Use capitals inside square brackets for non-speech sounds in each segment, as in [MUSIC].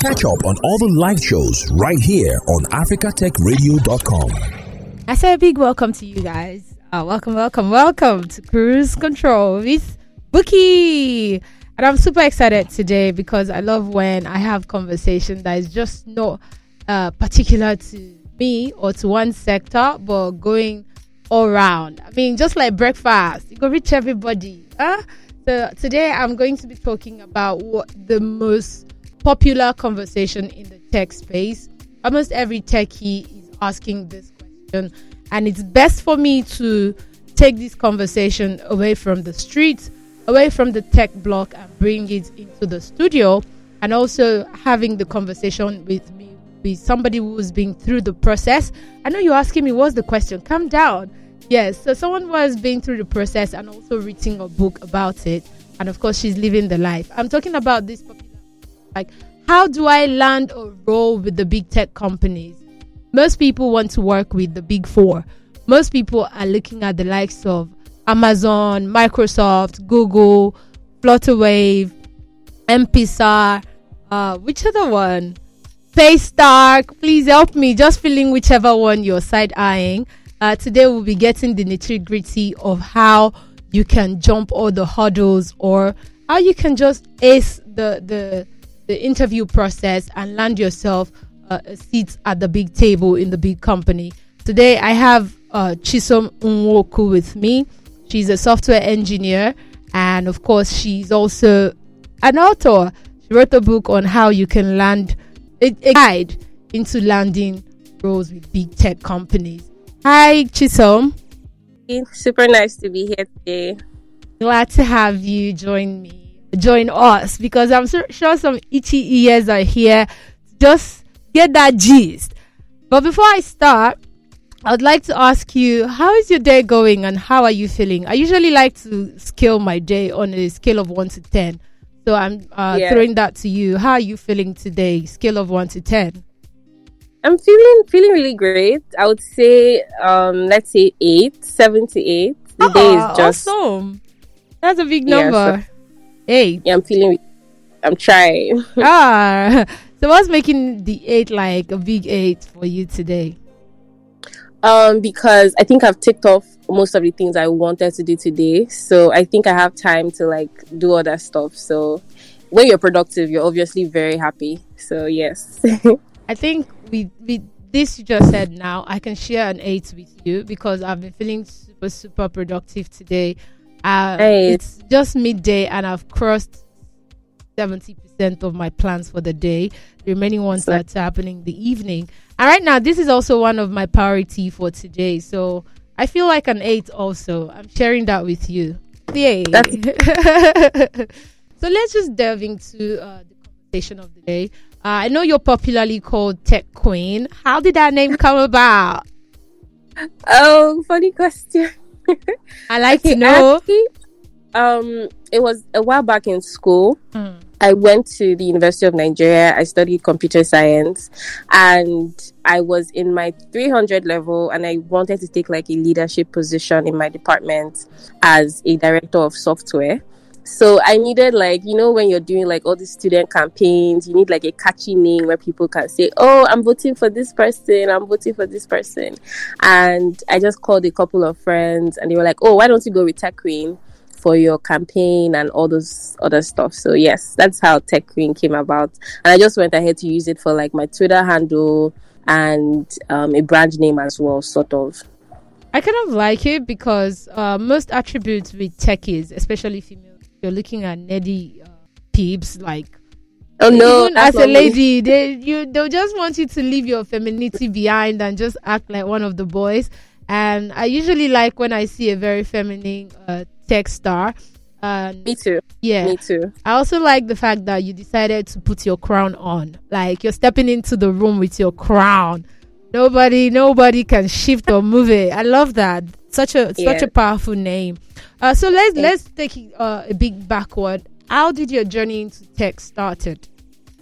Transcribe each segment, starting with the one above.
Catch up on all the live shows right here on africatechradio.com. I say a big welcome to you guys. Uh, welcome, welcome, welcome to Cruise Control with Bookie. And I'm super excited today because I love when I have conversation that is just not uh, particular to me or to one sector, but going all around. I mean, just like breakfast, you go reach everybody. Huh? So today I'm going to be talking about what the most popular conversation in the tech space. Almost every techie is asking this question, and it's best for me to take this conversation away from the streets, away from the tech block, and bring it into the studio, and also having the conversation with me with somebody who's been through the process. I know you're asking me, what's the question? Calm down. Yes, so someone was being through the process and also writing a book about it, and of course, she's living the life. I'm talking about this like, how do I land a role with the big tech companies? Most people want to work with the big four. Most people are looking at the likes of Amazon, Microsoft, Google, Flutterwave, M-Pesa, uh, which other one? Paystack. Please help me. Just filling whichever one you're side eyeing. Uh, today we'll be getting the nitty gritty of how you can jump all the hurdles or how you can just ace the the the interview process and land yourself uh, a seat at the big table in the big company. Today I have uh, Chisom Nwokwu with me. She's a software engineer and of course she's also an author. She wrote a book on how you can land a, a guide into landing roles with big tech companies. Hi, Chisom. Super nice to be here today. Glad to have you join me, join us, because I'm so, sure some itchy ears are here. Just get that gist. But before I start, I would like to ask you, how is your day going and how are you feeling? I usually like to scale my day on a scale of 1 to 10. So I'm uh, yeah. throwing that to you. How are you feeling today? Scale of 1 to 10. I'm feeling feeling really great. I would say um let's say eight, seven to eight. The oh, day is just awesome. That's a big number. Yeah, so, eight. Yeah, I'm feeling I'm trying. [LAUGHS] ah [LAUGHS] so what's making the eight like a big eight for you today? Um, because I think I've ticked off most of the things I wanted to do today. So I think I have time to like do other stuff. So when you're productive, you're obviously very happy. So yes. [LAUGHS] I think with with this you just said now, I can share an eight with you because I've been feeling super super productive today. Uh, It's just midday and I've crossed seventy percent of my plans for the day. The remaining ones so, that's happening the evening. And right now, this is also one of my priority for today. So I feel like an eight. Also, I'm sharing that with you. Yay! [LAUGHS] so let's just delve into uh, the conversation of the day. Uh, I know you're popularly called Tech Queen. How did that name come about? Oh, funny question. I like okay, to know. Actually, um, it was a while back in school. Mm. I went to the University of Nigeria. I studied computer science, and I was in my 300 level, and I wanted to take like a leadership position in my department as a director of software. So I needed like, you know, when you're doing like all these student campaigns, you need like a catchy name where people can say, Oh, I'm voting for this person, I'm voting for this person. And I just called a couple of friends and they were like, Oh, why don't you go with Tech Queen for your campaign and all those other stuff. So yes, that's how Tech Queen came about. And I just went ahead to use it for like my Twitter handle and um, a brand name as well, sort of. I kind of like it because uh, most attributes with techies, especially female you're looking at nerdy uh, peeps like Oh no! Even as a lady, they you they'll just want you to leave your femininity behind and just act like one of the boys. And I usually like when I see a very feminine uh, tech star. me too. Yeah, me too. I also like the fact that you decided to put your crown on. Like you're stepping into the room with your crown. Nobody, nobody can shift or move it. I love that. Such a yeah. such a powerful name. Uh, so let's let's take uh, a big backward. How did your journey into tech started?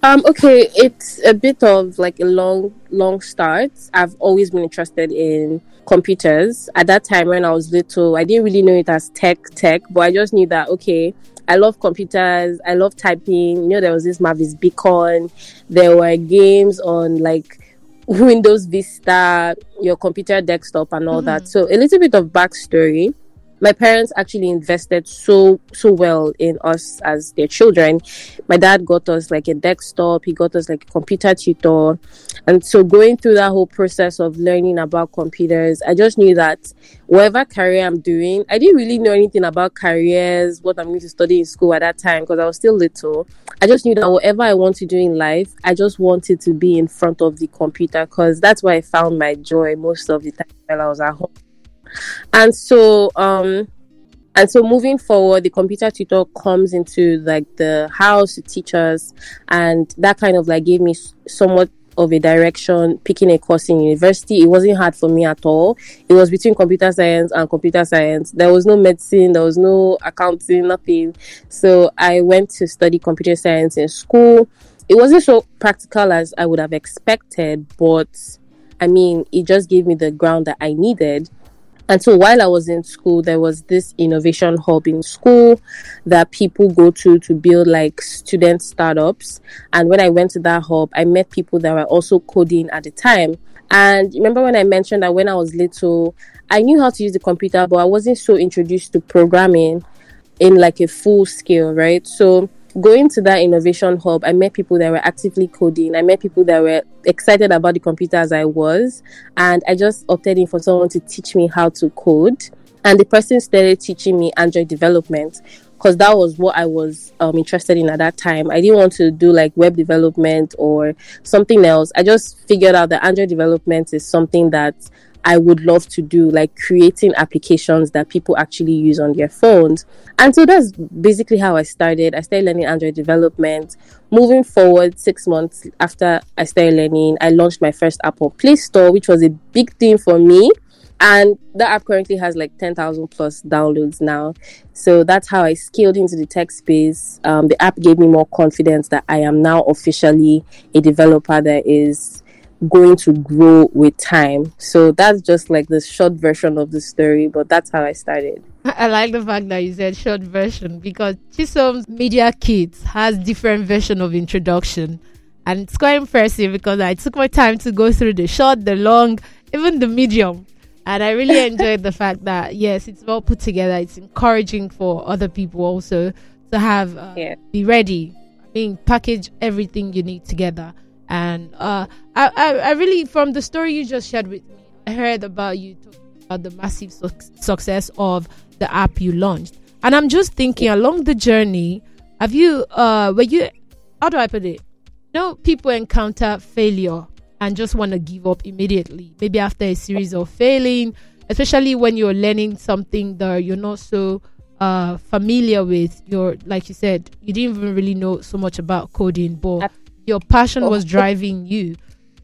Um, okay, it's a bit of like a long, long start. I've always been interested in computers. At that time when I was little, I didn't really know it as tech tech, but I just knew that okay, I love computers. I love typing. You know, there was this Mavis Beacon. There were games on like Windows Vista, your computer desktop, and all mm-hmm. that. So a little bit of backstory my parents actually invested so so well in us as their children. My dad got us like a desktop. He got us like a computer tutor. And so going through that whole process of learning about computers i just knew that whatever career i'm doing i didn't really know anything about careers what i'm going to study in school at that time because i was still little. I just knew that whatever i want to do in life i just wanted to be in front of the computer because that's where i found my joy most of the time while i was at home and so um and so moving forward the computer tutor comes into like the house to teach us and that kind of like gave me somewhat of a direction picking a course in university. It wasn't hard for me at all. It was between computer science and computer science. There was no medicine there was no accounting nothing. So i went to study computer science in school. It wasn't so practical as i would have expected but i mean it just gave me the ground that i needed and so while I was in school, there was this innovation hub in school that people go to to build like student startups. And when I went to that hub, I met people that were also coding at the time. And remember when I mentioned that when I was little, I knew how to use the computer, but I wasn't so introduced to programming in like a full scale, right? So going to that innovation hub, I met people that were actively coding. I met people that were excited about the computer as I was. And I just opted in for someone to teach me how to code. And the person started teaching me Android development because that was what I was um, interested in at that time. I didn't want to do like web development or something else. I just figured out that Android development is something that I would love to do, like creating applications that people actually use on their phones. And so that's basically how I started. I started learning Android development. Moving forward, six months after I started learning, I launched my first app on Play Store, which was a big thing for me. And the app currently has like 10,000 plus downloads now. So that's how I scaled into the tech space. Um, the app gave me more confidence that I am now officially a developer that is going to grow with time. So that's just like the short version of the story, but that's how I started. I like the fact that you said short version because Chisom's Media Kit has different version of introduction. And it's quite impressive because I took my time to go through the short, the long, even the medium. And I really [LAUGHS] enjoyed the fact that, yes, it's well put together. It's encouraging for other people also to have, uh, yeah. be ready. I mean, package everything you need together and uh, I, I, I really, from the story you just shared with me, I heard about you talking about the massive su- success of the app you launched. And I'm just thinking along the journey, have you, uh, were you, how do I put it? You know, people encounter failure and just want to give up immediately. Maybe after a series of failing, especially when you're learning something that you're not so uh, familiar with. You're, like you said, you didn't even really know so much about coding, but your passion was oh. driving you.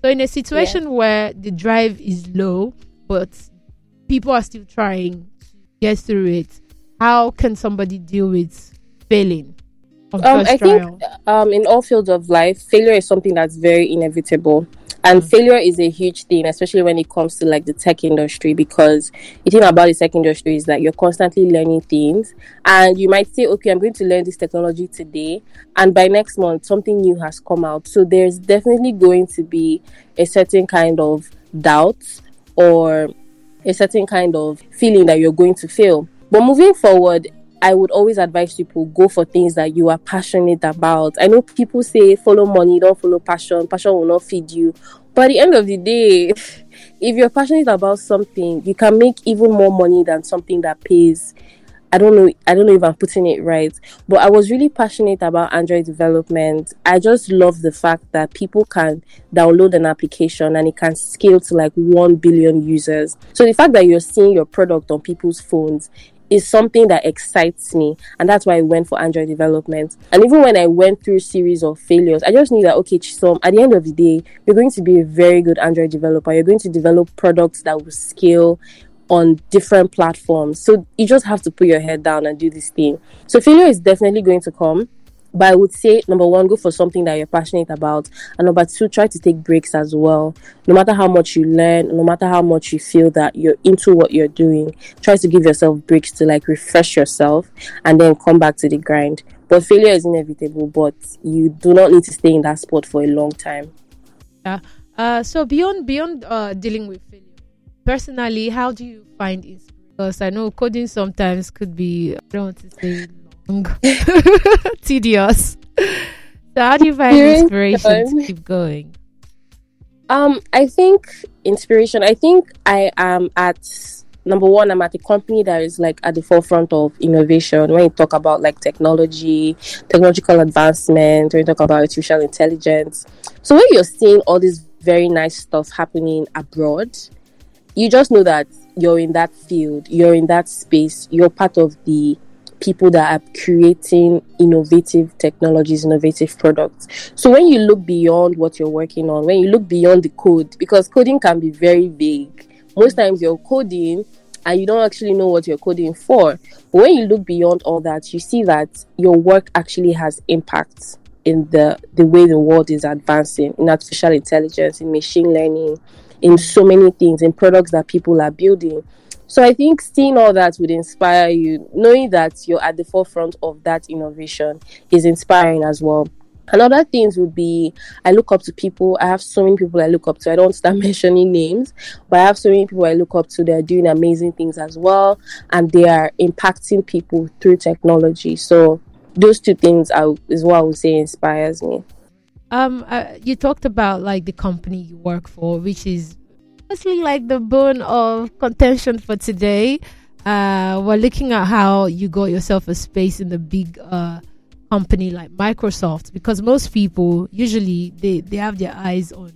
So in a situation yeah. where the drive is low, but people are still trying to get through it, how can somebody deal with failing? Um, I think um, in all fields of life, failure is something that's very inevitable. And mm-hmm. failure is a huge thing, especially when it comes to like the tech industry, because the thing about the tech industry is that you're constantly learning things. And you might say, okay, I'm going to learn this technology today. And by next month, something new has come out. So there's definitely going to be a certain kind of doubt or a certain kind of feeling that you're going to fail. But moving forward, I would always advise people go for things that you are passionate about. I know people say follow money, don't follow passion. Passion will not feed you. But at the end of the day, [LAUGHS] if you're passionate about something, you can make even more money than something that pays. I don't know. I don't know if I'm putting it right, but I was really passionate about Android development. I just love the fact that people can download an application and it can scale to like 1 billion users. So the fact that you're seeing your product on people's phones is something that excites me and that's why I went for Android development. And even when I went through series of failures, I just knew that okay, so at the end of the day, you're going to be a very good Android developer. You're going to develop products that will scale on different platforms. So you just have to put your head down and do this thing. So failure is definitely going to come. But I would say number one, go for something that you're passionate about, and number two, try to take breaks as well. No matter how much you learn, no matter how much you feel that you're into what you're doing, try to give yourself breaks to like refresh yourself and then come back to the grind. But failure is inevitable, but you do not need to stay in that spot for a long time. Yeah. Uh, so beyond beyond uh, dealing with failure, personally, how do you find it? Because I know coding sometimes could be I don't want to say [LAUGHS] [LAUGHS] tedious. So how do you find inspiration to keep going? Um, I think inspiration. I think I am at number one, I'm at a company that is like at the forefront of innovation. When you talk about like technology, technological advancement, when you talk about artificial intelligence. So when you're seeing all this very nice stuff happening abroad, you just know that you're in that field, you're in that space, you're part of the people that are creating innovative technologies, innovative products. So when you look beyond what you're working on, when you look beyond the code, because coding can be very vague, most times you're coding and you don't actually know what you're coding for. But when you look beyond all that, you see that your work actually has impact in the the way the world is advancing in artificial intelligence, in machine learning, in so many things, in products that people are building. So I think seeing all that would inspire you, knowing that you're at the forefront of that innovation is inspiring as well. And other things would be I look up to people. I have so many people I look up to. I don't start [LAUGHS] mentioning names, but I have so many people I look up to. They're doing amazing things as well, and they are impacting people through technology. So those two things are, is what I would say inspires me. Um, uh, you talked about like the company you work for, which is mostly like the bone of contention for today. Uh, we're looking at how you got yourself a space in the big uh company like Microsoft because most people usually they, they have their eyes on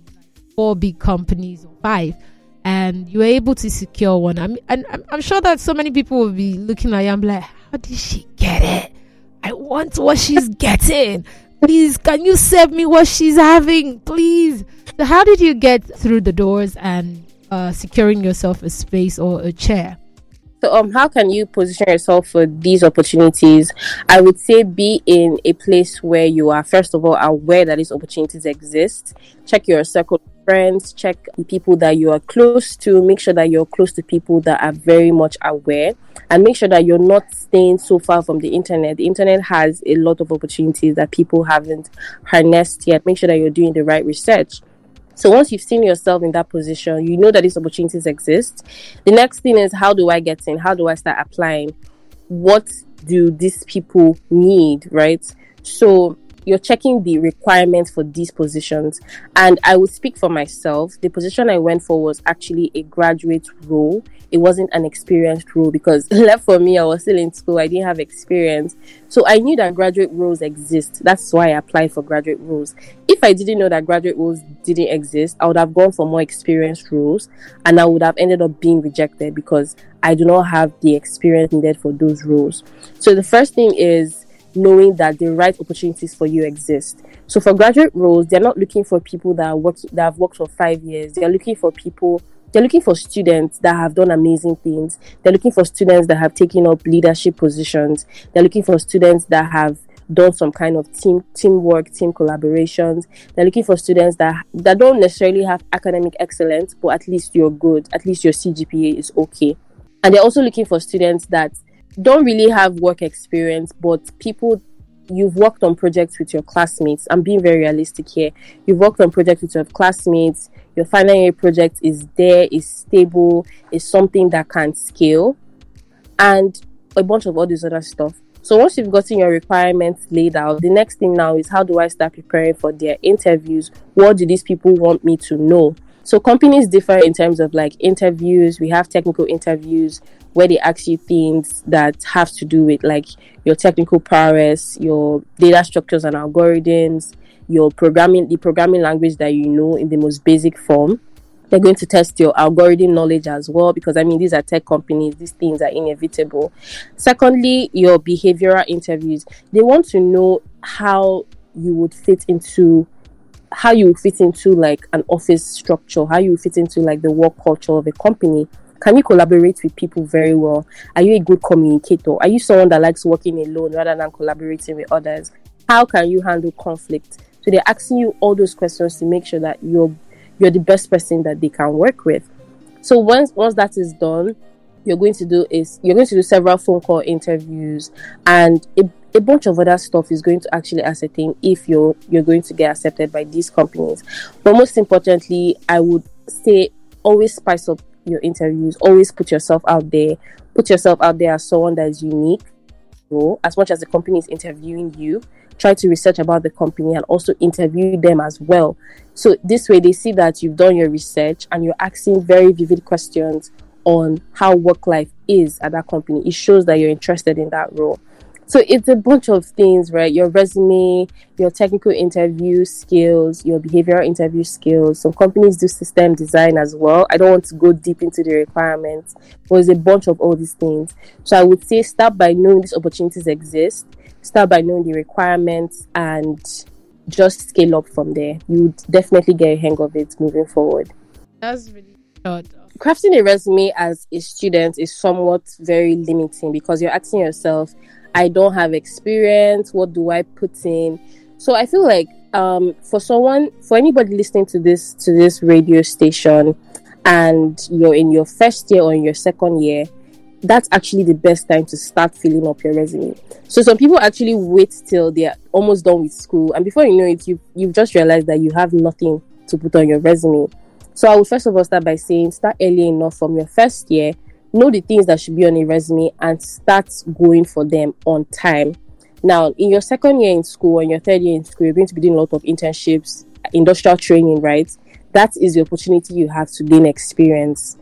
four big companies or five and you're able to secure one. I mean, and I'm, I'm sure that so many people will be looking at you be like, how did she get it? I want what she's [LAUGHS] getting. Please, can you save me what she's having? Please. So, how did you get through the doors and uh, securing yourself a space or a chair? So, um, how can you position yourself for these opportunities? I would say be in a place where you are, first of all, aware that these opportunities exist. Check your circle of friends, check the people that you are close to. Make sure that you're close to people that are very much aware, and make sure that you're not staying so far from the internet. The internet has a lot of opportunities that people haven't harnessed yet. Make sure that you're doing the right research. So once you've seen yourself in that position, you know that these opportunities exist. The next thing is how do I get in? How do I start applying? What do these people need, right? So you're checking the requirements for these positions. And I would speak for myself. The position I went for was actually a graduate role. It wasn't an experienced role because [LAUGHS] left for me, I was still in school. I didn't have experience. So I knew that graduate roles exist. That's why I applied for graduate roles. If I didn't know that graduate roles didn't exist, I would have gone for more experienced roles and I would have ended up being rejected because I do not have the experience needed for those roles. So the first thing is knowing that the right opportunities for you exist. So for graduate roles, they're not looking for people that working that have worked for five years. They're looking for people they're looking for students that have done amazing things. They're looking for students that have taken up leadership positions. They're looking for students that have done some kind of team teamwork, team collaborations. They're looking for students that that don't necessarily have academic excellence, but at least you're good. At least your CGPA is okay. And they're also looking for students that don't really have work experience, but people you've worked on projects with your classmates. I'm being very realistic here. You've worked on projects with your classmates. Your final year project is there, is stable, is something that can scale, and a bunch of all this other stuff. So once you've gotten your requirements laid out, the next thing now is how do I start preparing for their interviews? What do these people want me to know? So companies differ in terms of like interviews. We have technical interviews where they ask you things that have to do with like your technical prowess, your data structures and algorithms, your programming, the programming language that you know in the most basic form. They're going to test your algorithm knowledge as well because I mean these are tech companies, these things are inevitable. Secondly, your behavioral interviews. They want to know how you would fit into how you fit into like an office structure, how you fit into like the work culture of a company. Can you collaborate with people very well? Are you a good communicator? Are you someone that likes working alone rather than collaborating with others? how can you handle conflict? So they're asking you all those questions to make sure that you're you're the best person that they can work with. So once once that is done, you're going to do is you're going to do several phone call interviews and a, a bunch of other stuff is going to actually ascertain if you're you're going to get accepted by these companies. But most importantly, I would say always spice up your interviews, always put yourself out there, put yourself out there as someone that is unique. As much as the company is interviewing you, try to research about the company and also interview them as well. So this way they see that you've done your research and you're asking very vivid questions on how work life is at that company. It shows that you're interested in that role. So it's a bunch of things, right? Your resume, your technical interview skills, your behavioral interview skills. Some companies do system design as well. I don't want to go deep into the requirements, but it's a bunch of all these things. So I would say start by knowing these opportunities exist, start by knowing the requirements, and just scale up from there. You would definitely get a hang of it moving forward. That's really short crafting a resume as a student is somewhat very limiting because you're asking yourself, I don't have experience, what do I put in? So I feel like um, for someone, for anybody listening to this to this radio station, and you're in your first year or in your second year, that's actually the best time to start filling up your resume. So some people actually wait till they're almost done with school, and before you know it, you you've just realized that you have nothing to put on your resume. So I would first of all start by saying start early enough from your first year, know the things that should be on a resume, and start going for them on time. Now, in your second year in school and your third year in school, you're going to be doing a lot of internships, industrial training, right? That is the opportunity you have to gain experience.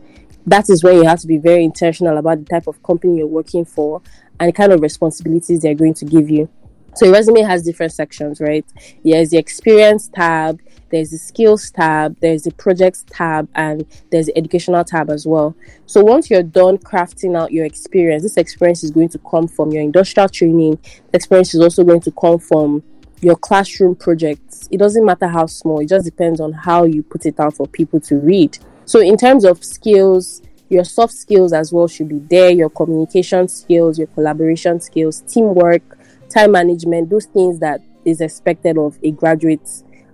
That is where you have to be very intentional about the type of company you're working for and the kind of responsibilities they're going to give you. So your resume has different sections, right? There's the experience tab, there's the skills tab, there's the projects tab, and there's the educational tab as well. So once you're done crafting out your experience, this experience is going to come from your industrial training. The experience is also going to come from your classroom projects. It doesn't matter how small, it just depends on how you put it out for people to read. So in terms of skills, your soft skills as well should be there, your communication skills, your collaboration skills, teamwork, time management, those things that is expected of a graduate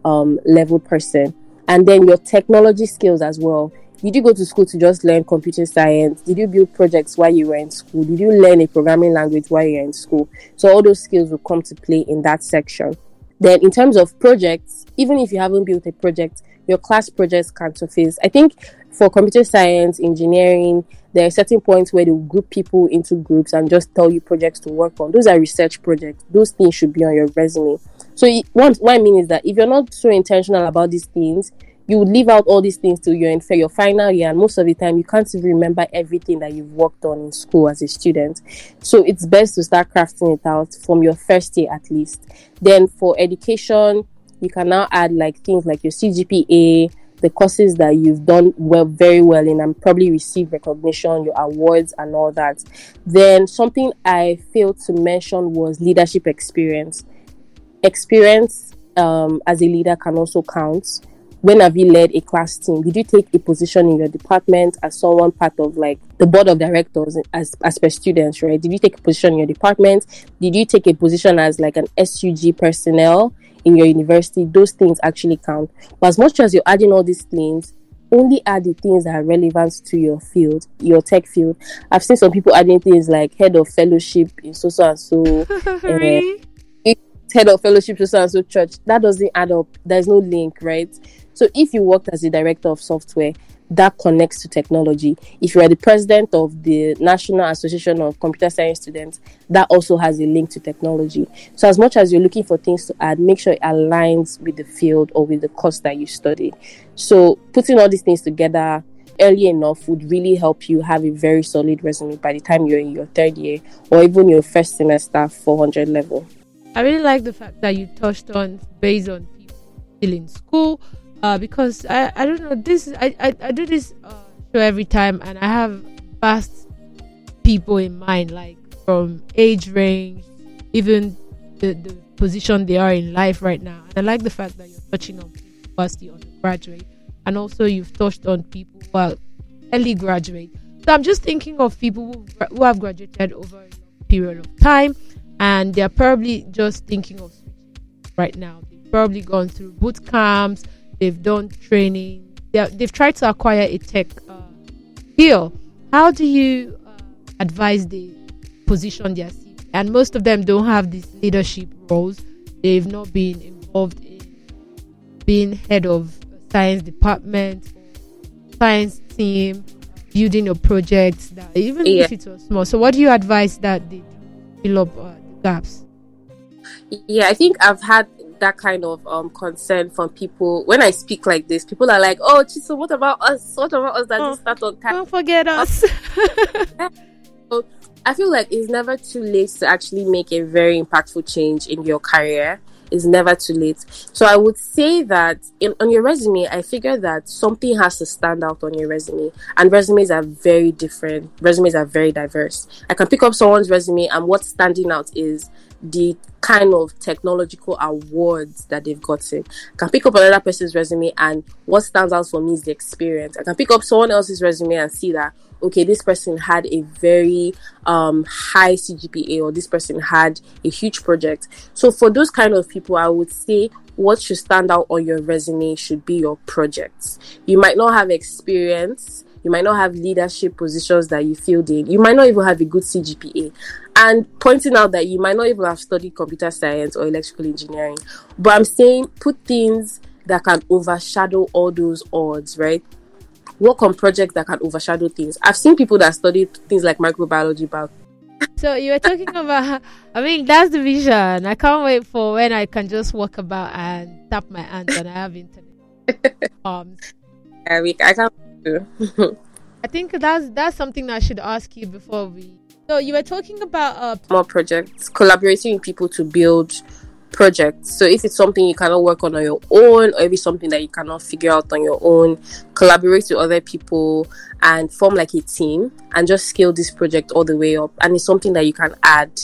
um, level person. And then your technology skills as well. Did you go to school to just learn computer science? Did you build projects while you were in school? Did you learn a programming language while you're in school? So all those skills will come to play in that section. Then in terms of projects, even if you haven't built a project, your class projects can surface. I think for computer science, engineering, there are certain points where they group people into groups and just tell you projects to work on. Those are research projects. Those things should be on your resume. So what, what I mean is that if you're not so intentional about these things, you would leave out all these things till you're in for your final year, and most of the time you can't even remember everything that you've worked on in school as a student. So it's best to start crafting it out from your first year at least. Then for education, you can now add like things like your CGPA, the courses that you've done well very well in and probably receive recognition your awards and all that then something i failed to mention was leadership experience experience um, as a leader can also count. When have you led a class team? Did you take a position in your department as someone part of like the board of directors as as per students right? Did you take a position in your department? Did you take a position as like an sug personnel in your university, those things actually count. But as much as you're adding all these things, only add the things that are relevant to your field, your tech field. I've seen some people adding things like head of fellowship in so so and so, [LAUGHS] head of fellowship to so so church. That doesn't add up. There's no link, right? So if you worked as a director of software, that connects to technology. If you are the president of the National Association of Computer Science Students, that also has a link to technology. So, as much as you're looking for things to add, make sure it aligns with the field or with the course that you study. So, putting all these things together early enough would really help you have a very solid resume by the time you're in your third year or even your first semester 400 level. I really like the fact that you touched on based on people still in school uh, because I, I don't know this I, I, I do this uh, show every time and I have vast people in mind like from age range even the, the position they are in life right now. And I like the fact that you're touching on people who are undergraduate and also you've touched on people who are early graduate. So I'm just thinking of people who, who have graduated over a period of time and they're probably just thinking of switching right now. They've probably gone through boot camps, they've done training, they they've tried to acquire a tech uh, skill. How do you uh, advise the position their CV? And most of them don't have these leadership roles. They've not been involved in being head of science department, science team, building your projects. That even Yeah. if it was small. So, what do you advise that they up uh, gaps? Yeah, I think I've had that kind of um concern from people when I speak like this. People are like, "Oh, Chiso, what about us? What about us that Oh, start on time?" Don't forget us. so I feel like it's never too late to actually make a very impactful change in your career. It's never too late. So I would say that in, on your resume, I figure that something has to stand out on your resume. And resumes are very different. Resumes are very diverse. I can pick up someone's resume and what's standing out is the kind of technological awards that they've gotten. I can pick up another person's resume and what stands out for me is the experience. I can pick up someone else's resume and see that okay, this person had a very um, high CGPA or this person had a huge project. So for those kind of people, I would say what should stand out on your resume should be your projects. You might not have experience. You might not have leadership positions that you filled in. You might not even have a good CGPA. And pointing out that you might not even have studied computer science or electrical engineering. But I'm saying put things that can overshadow all those odds, right? Work on projects that can overshadow things. I've seen people that study things like microbiology, but So you were talking about. I mean, that's the vision. I can't wait for when I can just walk about and tap my hands and I have internet. [LAUGHS] um, I, mean, I can't. [LAUGHS] I think that's that's something I should ask you before we. So you were talking about uh, more projects, collaborating with people to build projects. So if it's something you cannot work on on your own, or if it's something that you cannot figure out on your own, collaborate with other people and form like a team and just scale this project all the way up. And it's something that you can add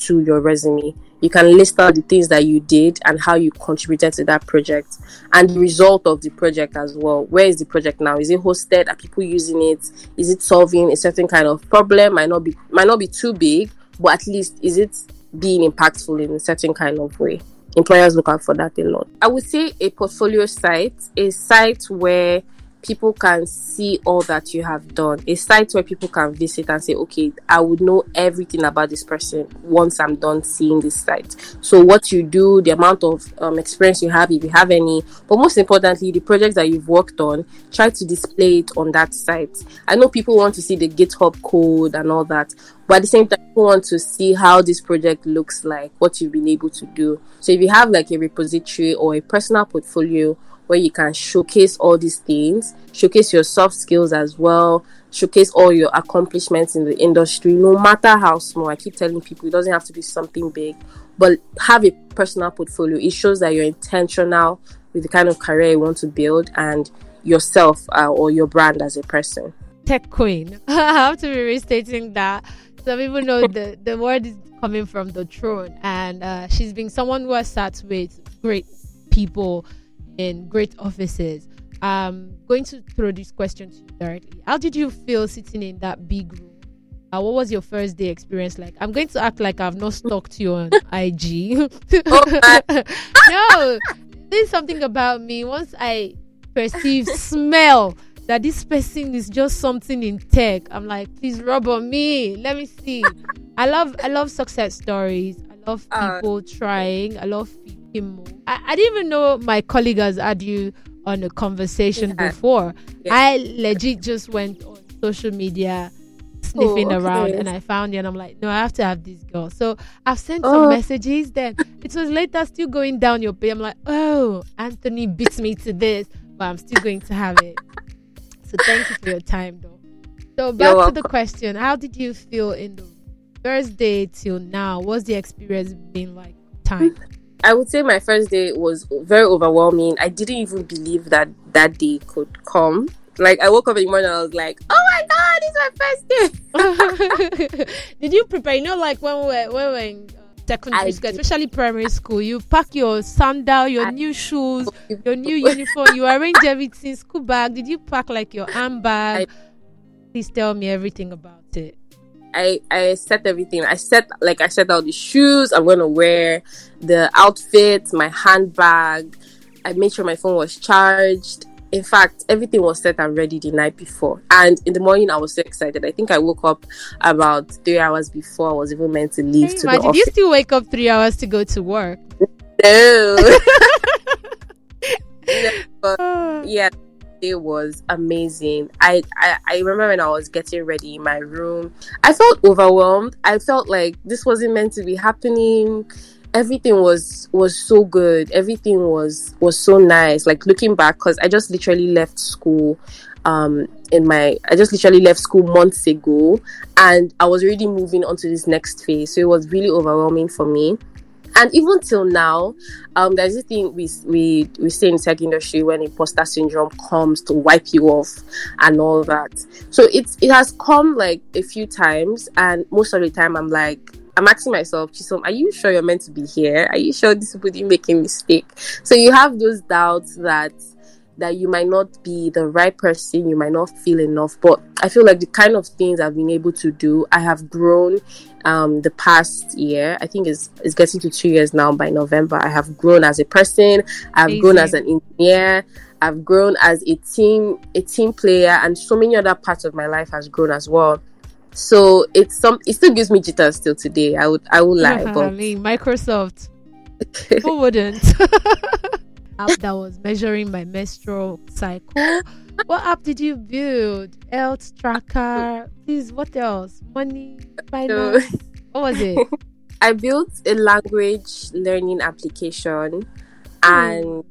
to your resume. You can list out the things that you did and how you contributed to that project and the result of the project as well. Where is the project now? Is it hosted? Are people using it? Is it solving a certain kind of problem? Might not be might not be too big, but at least is it being impactful in a certain kind of way? Employers look out for that a lot. I would say a portfolio site, a site where people can see all that you have done, a site where people can visit and say, okay, I would know everything about this person once I'm done seeing this site. So, what you do, the amount of um, experience you have, if you have any, but most importantly, the projects that you've worked on, try to display it on that site. I know people want to see the GitHub code and all that, but at the same time, people want to see how this project looks like, what you've been able to do. So, if you have like a repository or a personal portfolio, where you can showcase all these things, showcase your soft skills as well, showcase all your accomplishments in the industry, no matter how small. I keep telling people it doesn't have to be something big, but have a personal portfolio. It shows that you're intentional with the kind of career you want to build and yourself uh, or your brand as a person. tech queen. [LAUGHS] I have to be restating that. Some people know the the word is coming from the throne, and uh, she's been someone who has sat with great people in great offices. I'm going to throw this question to you directly. How did you feel sitting in that big room? Uh, what was your first day experience like? I'm going to act like I've not stalked you on [LAUGHS] IG. [LAUGHS] no, there's something about me. Once I perceive, [LAUGHS] smell that this person is just something in tech, I'm like, please rub on me. Let me see. I love, I love success stories. I love Uh, people trying. I love people I, I didn't even know my colleague has had you on a conversation Yeah. before. Yeah. I legit just went on social media sniffing Oh, around and I found you and I'm like, no, I have to have this girl. So I've sent Oh. some messages. Then it was later still going down your pay. I'm like, oh, Anthony beats me to this, but I'm still going to have it. So thank you for your time, though. So back to the question: How did you feel in the first day till now? What's the experience been like? Time. [LAUGHS] I would say my first day was very overwhelming. I didn't even believe that that day could come. Like I woke up in the morning, I was like, "Oh my god, it's my first day!" [LAUGHS] did you prepare? You know, like when we were, when we were in uh, secondary school, especially primary school, you pack your sandal, your I- new shoes, [LAUGHS] your new uniform, you arrange everything, school bag. Did you pack like your handbag? Please tell me everything about it. I I set everything. I set like I set out the shoes I'm gonna wear, the outfit, my handbag. I made sure my phone was charged. In fact, everything was set and ready the night before. And in the morning, I was so excited. I think I woke up about three hours before I was even meant to leave Hey, to imagine the office. you still wake up three hours to go to work. No. [LAUGHS] [LAUGHS] but ah. yeah, it was amazing. I, I I remember when I was getting ready in my room, I felt overwhelmed. I felt like this wasn't meant to be happening. Everything was was so good. Everything was was so nice. Like looking back, because I just literally left school. Um, in my, I just literally left school months ago, and I was already moving on to this next phase. So it was really overwhelming for me and even till now, um, there's this thing we we we say in tech industry when imposter syndrome comes to wipe you off and all that. So it's it has come like a few times, and most of the time I'm like. I'm asking myself, Chisom, are you sure you're meant to be here? Are you sure this people didn't make a mistake? So you have those doubts that that you might not be the right person, you might not feel enough. But I feel like the kind of things I've been able to do, I have grown um, the past year. I think it's, it's getting to two years now by November. I have grown as a person, I've grown as an engineer, I've grown as a team, a team player, and so many other parts of my life has grown as well. So it's some it still gives me jitters still today. I would I would lie, [LAUGHS] but Microsoft. [LAUGHS] Who wouldn't? [LAUGHS] app that was measuring my menstrual cycle. What app did you build? Health tracker. Please, what else? Money, finance. What was it? [LAUGHS] I built a language learning application hmm. and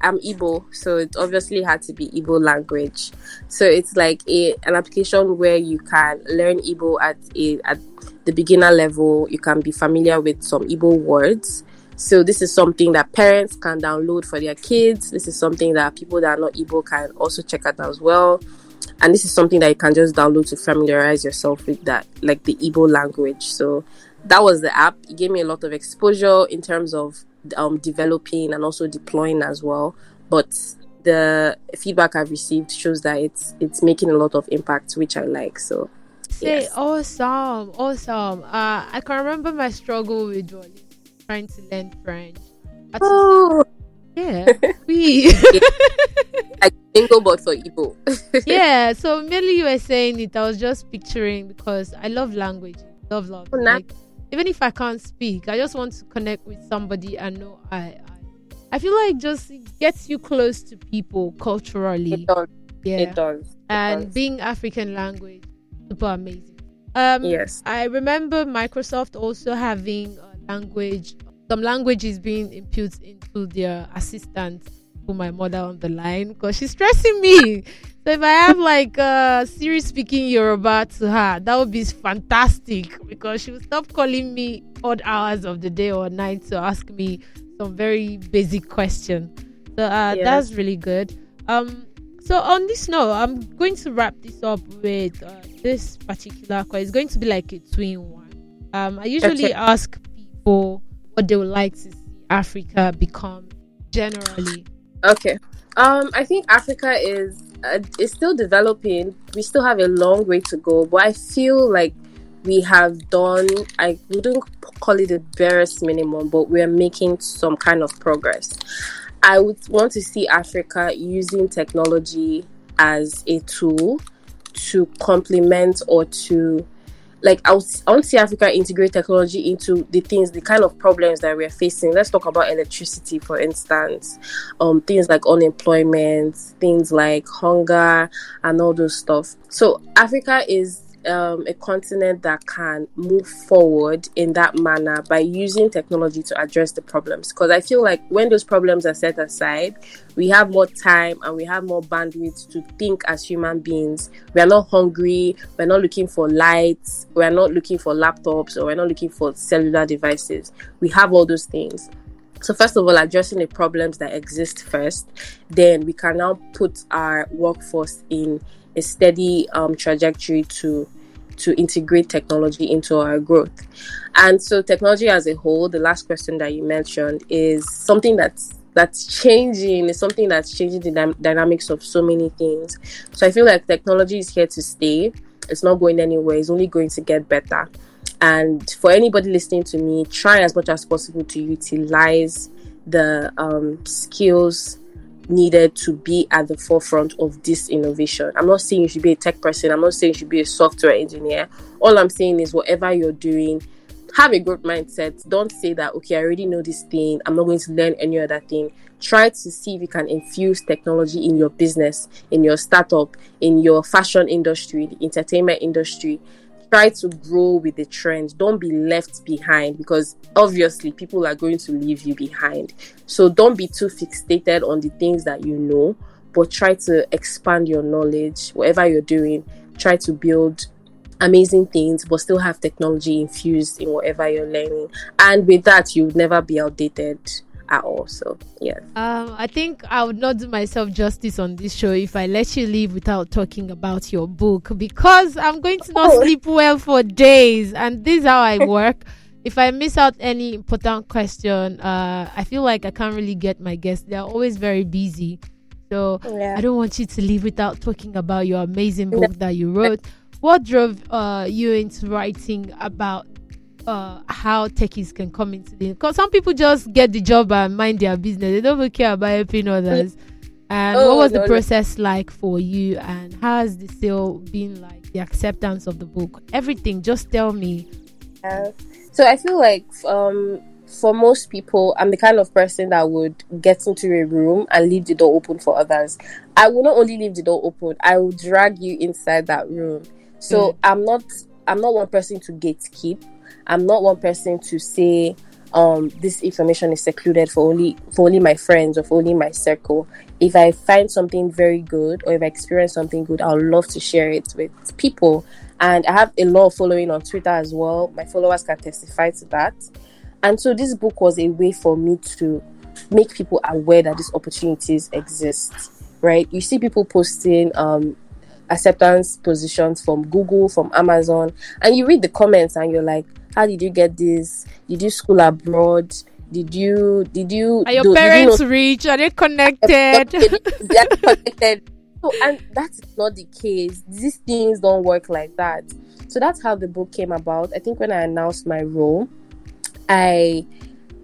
I'm Igbo, so it obviously had to be Igbo language. So it's like a an application where you can learn Igbo at a at the beginner level. You can be familiar with some Igbo words. So this is something that parents can download for their kids. This is something that people that are not Igbo can also check out as well. And this is something that you can just download to familiarize yourself with that, like the Igbo language. So that was the app. It gave me a lot of exposure in terms of um, developing and also deploying as well. But the feedback I've received shows that it's it's making a lot of impact, which I like. So Say Yes. awesome, awesome. Uh, I can remember my struggle with Duolingo, trying to learn French. But oh, yeah, [LAUGHS] we like bingo board for Igbo. [LAUGHS] yeah. So mainly you were saying it. I was just picturing because I love language, love love. Oh. Like even if I can't speak, I just want to connect with somebody and know I. I I feel like just it gets you close to people culturally. It does. yeah, It does. It and does. being African language, super amazing. Um, yes. I remember Microsoft also having a language, some languages being input into their assistant for my mother on the line because she's stressing me. [LAUGHS] So if I have like uh, Siri speaking Yoruba to her, that would be fantastic because she would stop calling me odd hours of the day or night to ask me some very basic question. So uh, Yes. that's really good. Um, so on this note, I'm going to wrap this up with uh, this particular question. It's going to be like a twin one. Um, I usually ask people what they would like to see Africa become generally. Okay. Um, I think Africa is uh, is still developing. We still have a long way to go, but I feel like we have done. I wouldn't call it the barest minimum, but we're making some kind of progress. I would want to see Africa using technology as a tool to complement or to like I, would, I want to see Africa integrate technology into the things, the kind of problems that we're facing. Let's talk about electricity, for instance. Um, things like unemployment, things like hunger, and all those stuff. So Africa is um, a continent that can move forward in that manner by using technology to address the problems. Because I feel like when those problems are set aside, we have more time and we have more bandwidth to think as human beings. We are not hungry, we're not looking for lights, we're not looking for laptops, or we're not looking for cellular devices. We have all those things. So, first of all, addressing the problems that exist first, then we can now put our workforce in a steady um, trajectory to to integrate technology into our growth. And so, technology as a whole, the last question that you mentioned, is something that's that's changing. It's something that's changing the dy- dynamics of so many things. So I feel like technology is here to stay. It's not going anywhere. It's only going to get better. And for anybody listening to me, try as much as possible to utilize the um, skills needed to be at the forefront of this innovation. I'm not saying you should be a tech person, I'm not saying you should be a software engineer. All I'm saying is, whatever you're doing, have a growth mindset. Don't say that, okay, I already know this thing, I'm not going to learn any other thing. Try to see if you can infuse technology in your business, in your startup, in your fashion industry, the entertainment industry try to grow with the trend. Don't be left behind because obviously people are going to leave you behind. So don't be too fixated on the things that you know, but try to expand your knowledge. Whatever you're doing, try to build amazing things, but still have technology infused in whatever you're learning. And with that, you'll never be outdated at all. So yeah. Um, I think I would not do myself justice on this show if I let you leave without talking about your book because I'm going to not oh. sleep well for days, and this is how I [LAUGHS] work. if I miss out any important question, uh, I feel like I can't really get my guests. They're always very busy. So yeah. I don't want you to leave without talking about your amazing book that you wrote. What drove uh, you into writing about uh, how techies can come into the because some people just get the job and mind their business. They don't really care about helping others. And oh, what was no, the process no. like for you? And how has the sale been like? The acceptance of the book, everything. Just tell me. Uh, so I feel like um, for most people, I'm the kind of person that would get into a room and leave the door open for others. I will not only leave the door open; I will drag you inside that room. So mm. I'm not. I'm not one person to gatekeep. I'm not one person to say um, this information is secluded for only for only my friends or for only my circle. If I find something very good or if I experience something good, I'll love to share it with people. And I have a lot of following on Twitter as well. My followers can testify to that. And so this book was a way for me to make people aware that these opportunities exist. Right? You see people posting um, acceptance positions from Google, from Amazon, and you read the comments and you're like, how did you get this? Did you school abroad? Did you did you Are your do, parents you know, rich? Are they connected? [LAUGHS] They're [LAUGHS] connected. So, and that's not the case. These things don't work like that. So that's how the book came about. I think when I announced my role, I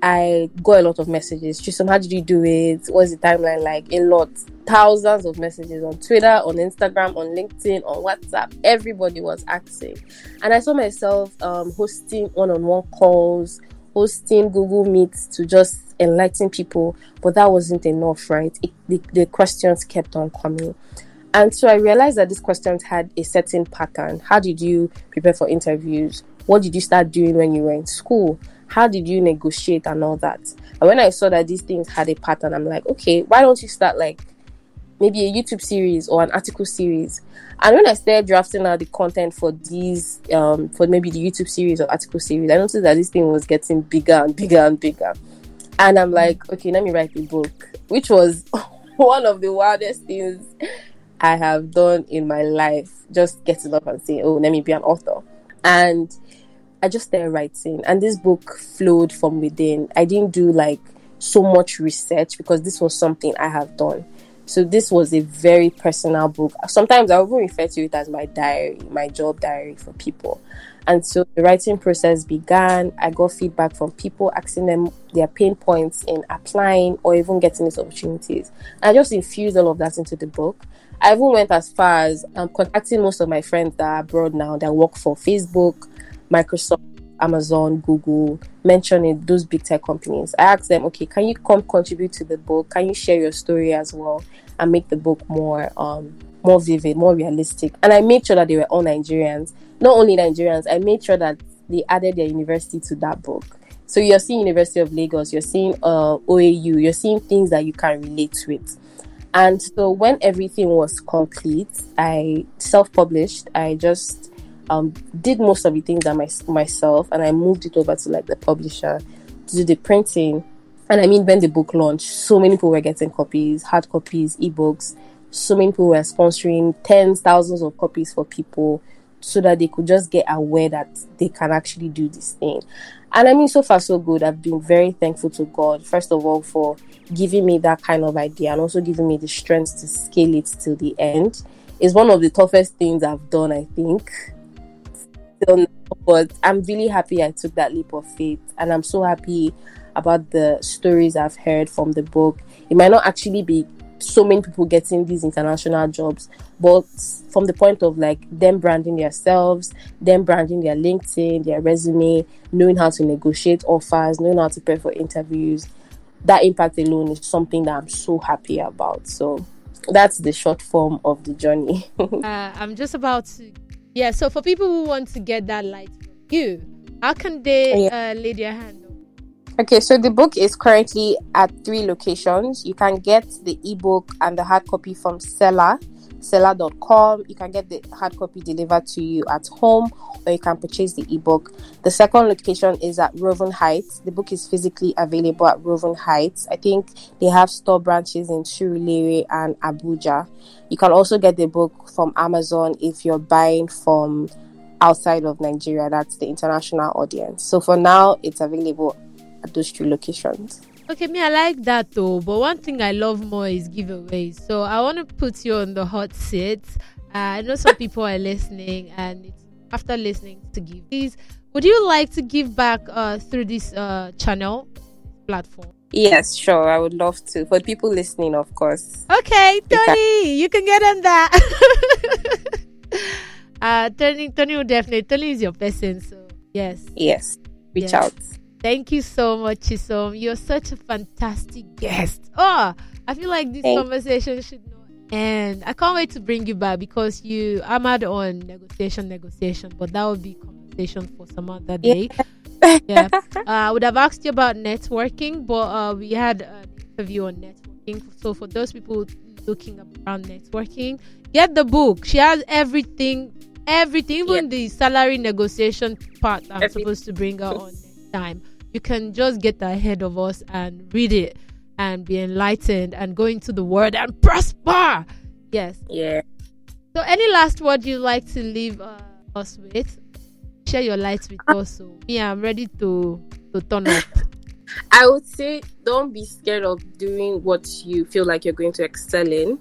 I got a lot of messages. Chisom, how did you do it? What's the timeline like? A lot. Thousands of messages on Twitter, on Instagram, on LinkedIn, on WhatsApp. Everybody was asking. And I saw myself um, hosting one on one calls, hosting Google Meets to just enlighten people. But that wasn't enough, right? It, the, the questions kept on coming. And so I realized that these questions had a certain pattern. How did you prepare for interviews? What did you start doing when you were in school? How did you negotiate and all that? And when i saw that these things had a pattern i'm like okay why don't you start like maybe a youtube series or an article series? And when i started drafting out the content for these um for maybe the youtube series or article series i noticed that this thing was getting bigger and bigger and bigger. And i'm like okay let me write a book which was [LAUGHS] one of the wildest things i have done in my life just getting up and saying oh let me be an author. And I just started writing, and this book flowed from within. I didn't do like so much research because this was something I have done. So this was a very personal book. Sometimes I even refer to it as my diary, my job diary for people. And so the writing process began. I got feedback from people asking them their pain points in applying or even getting these opportunities. I just infused all of that into the book. I even went as far as um, contacting most of my friends that are abroad now that work for Facebook, Microsoft, Amazon, Google, mentioning those big tech companies. I asked them, okay, can you come contribute to the book? Can you share your story as well and make the book more um more vivid, more realistic? And I made sure that they were all Nigerians. Not only Nigerians, I made sure that they added their university to that book. So you're seeing University of Lagos, you're seeing uh, OAU, you're seeing things that you can relate with. And so when everything was complete, I self-published. I just um, did most of the things that my, myself and I moved it over to like the publisher to do the printing. And I mean, when the book launched, so many people were getting copies, hard copies, ebooks. So many people were sponsoring tens, thousands of copies for people so that they could just get aware that they can actually do this thing. And I mean, so far, so good. I've been very thankful to God, first of all, for giving me that kind of idea and also giving me the strength to scale it till the end It's one of the toughest things I've done, I think. But I'm really happy I took that leap of faith, and I'm so happy about the stories I've heard from the book. It might not actually be so many people getting these international jobs, but from the point of like them branding themselves, them branding their LinkedIn, their resume, knowing how to negotiate offers, knowing how to prepare for interviews, that impact alone is something that I'm so happy about. So that's the short form of the journey. [LAUGHS] uh, I'm just about to, yeah. So for people who want to get that light you, how can they yeah. uh, lay their hand? Okay, so the book is currently at three locations. You can get the ebook and the hard copy from Selar, selar.com. You can get the hard copy delivered to you at home, or you can purchase the ebook. The second location is at Roving Heights. The book is physically available at Roving Heights. I think they have store branches in Surulere and Abuja. You can also get the book from Amazon if you're buying from outside of Nigeria. That's the international audience. So for now, it's available at those two locations. Okay, me, I like that though. But one thing I love more is giveaways. So I want to put you on the hot seat. Uh, I know some people are listening, and after listening to give these, would you like to give back uh, through this uh, channel platform? Yes, sure. I would love to. For people listening, of course. Okay, Tony, you can get on that. [LAUGHS] uh, Tony, Tony will definitely. Tony is your person, so yes. Yes, reach yes. out. Thank you so much, Chisom. You're such a fantastic guest. Oh, I feel like this Thank conversation should not end. I can't wait to bring you back because you hammered on negotiation, negotiation, but that would be conversation for some other day. Yeah. yeah. [LAUGHS] Uh, I would have asked you about networking, but uh, we had an interview on networking. So for those people looking around networking, get the book. She has everything, everything, even yeah. the salary negotiation part I'm supposed to bring her on [LAUGHS] next time you can just get ahead of us and read it and be enlightened and go into the world and prosper. Yes. Yeah. So, any last word you'd like to leave uh, us with? Share your light with us. So, me, I'm ready to to turn up. [LAUGHS] I would say don't be scared of doing what you feel like you're going to excel in.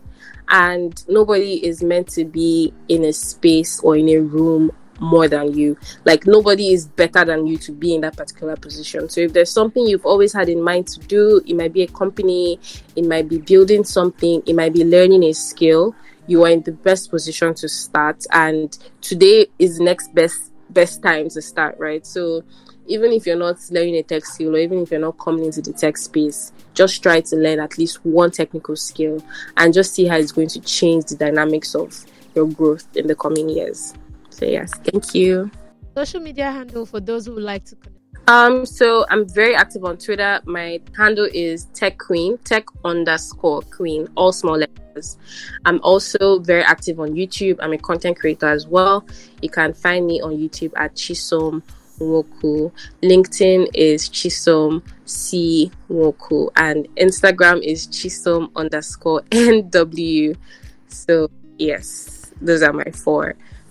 And nobody is meant to be in a space or in a room more than you. Like nobody is better than you to be in that particular position. So if there's something you've always had in mind to do, it might be a company, it might be building something, it might be learning a skill. You are in the best position to start, and today is the next best best time to start, right? So even if you're not learning a tech skill or even if you're not coming into the tech space, just try to learn at least one technical skill and just see how it's going to change the dynamics of your growth in the coming years. So yes, thank you. Social media handle for those who would like to connect. Um, so I'm very active on Twitter. My handle is Tech Queen, Tech underscore Queen, all small letters. I'm also very active on YouTube. I'm a content creator as well. You can find me on YouTube at Chisom Nwokwu. LinkedIn is Chisom C Nwokwu, and Instagram is Chisom underscore NW. So yes, those are my four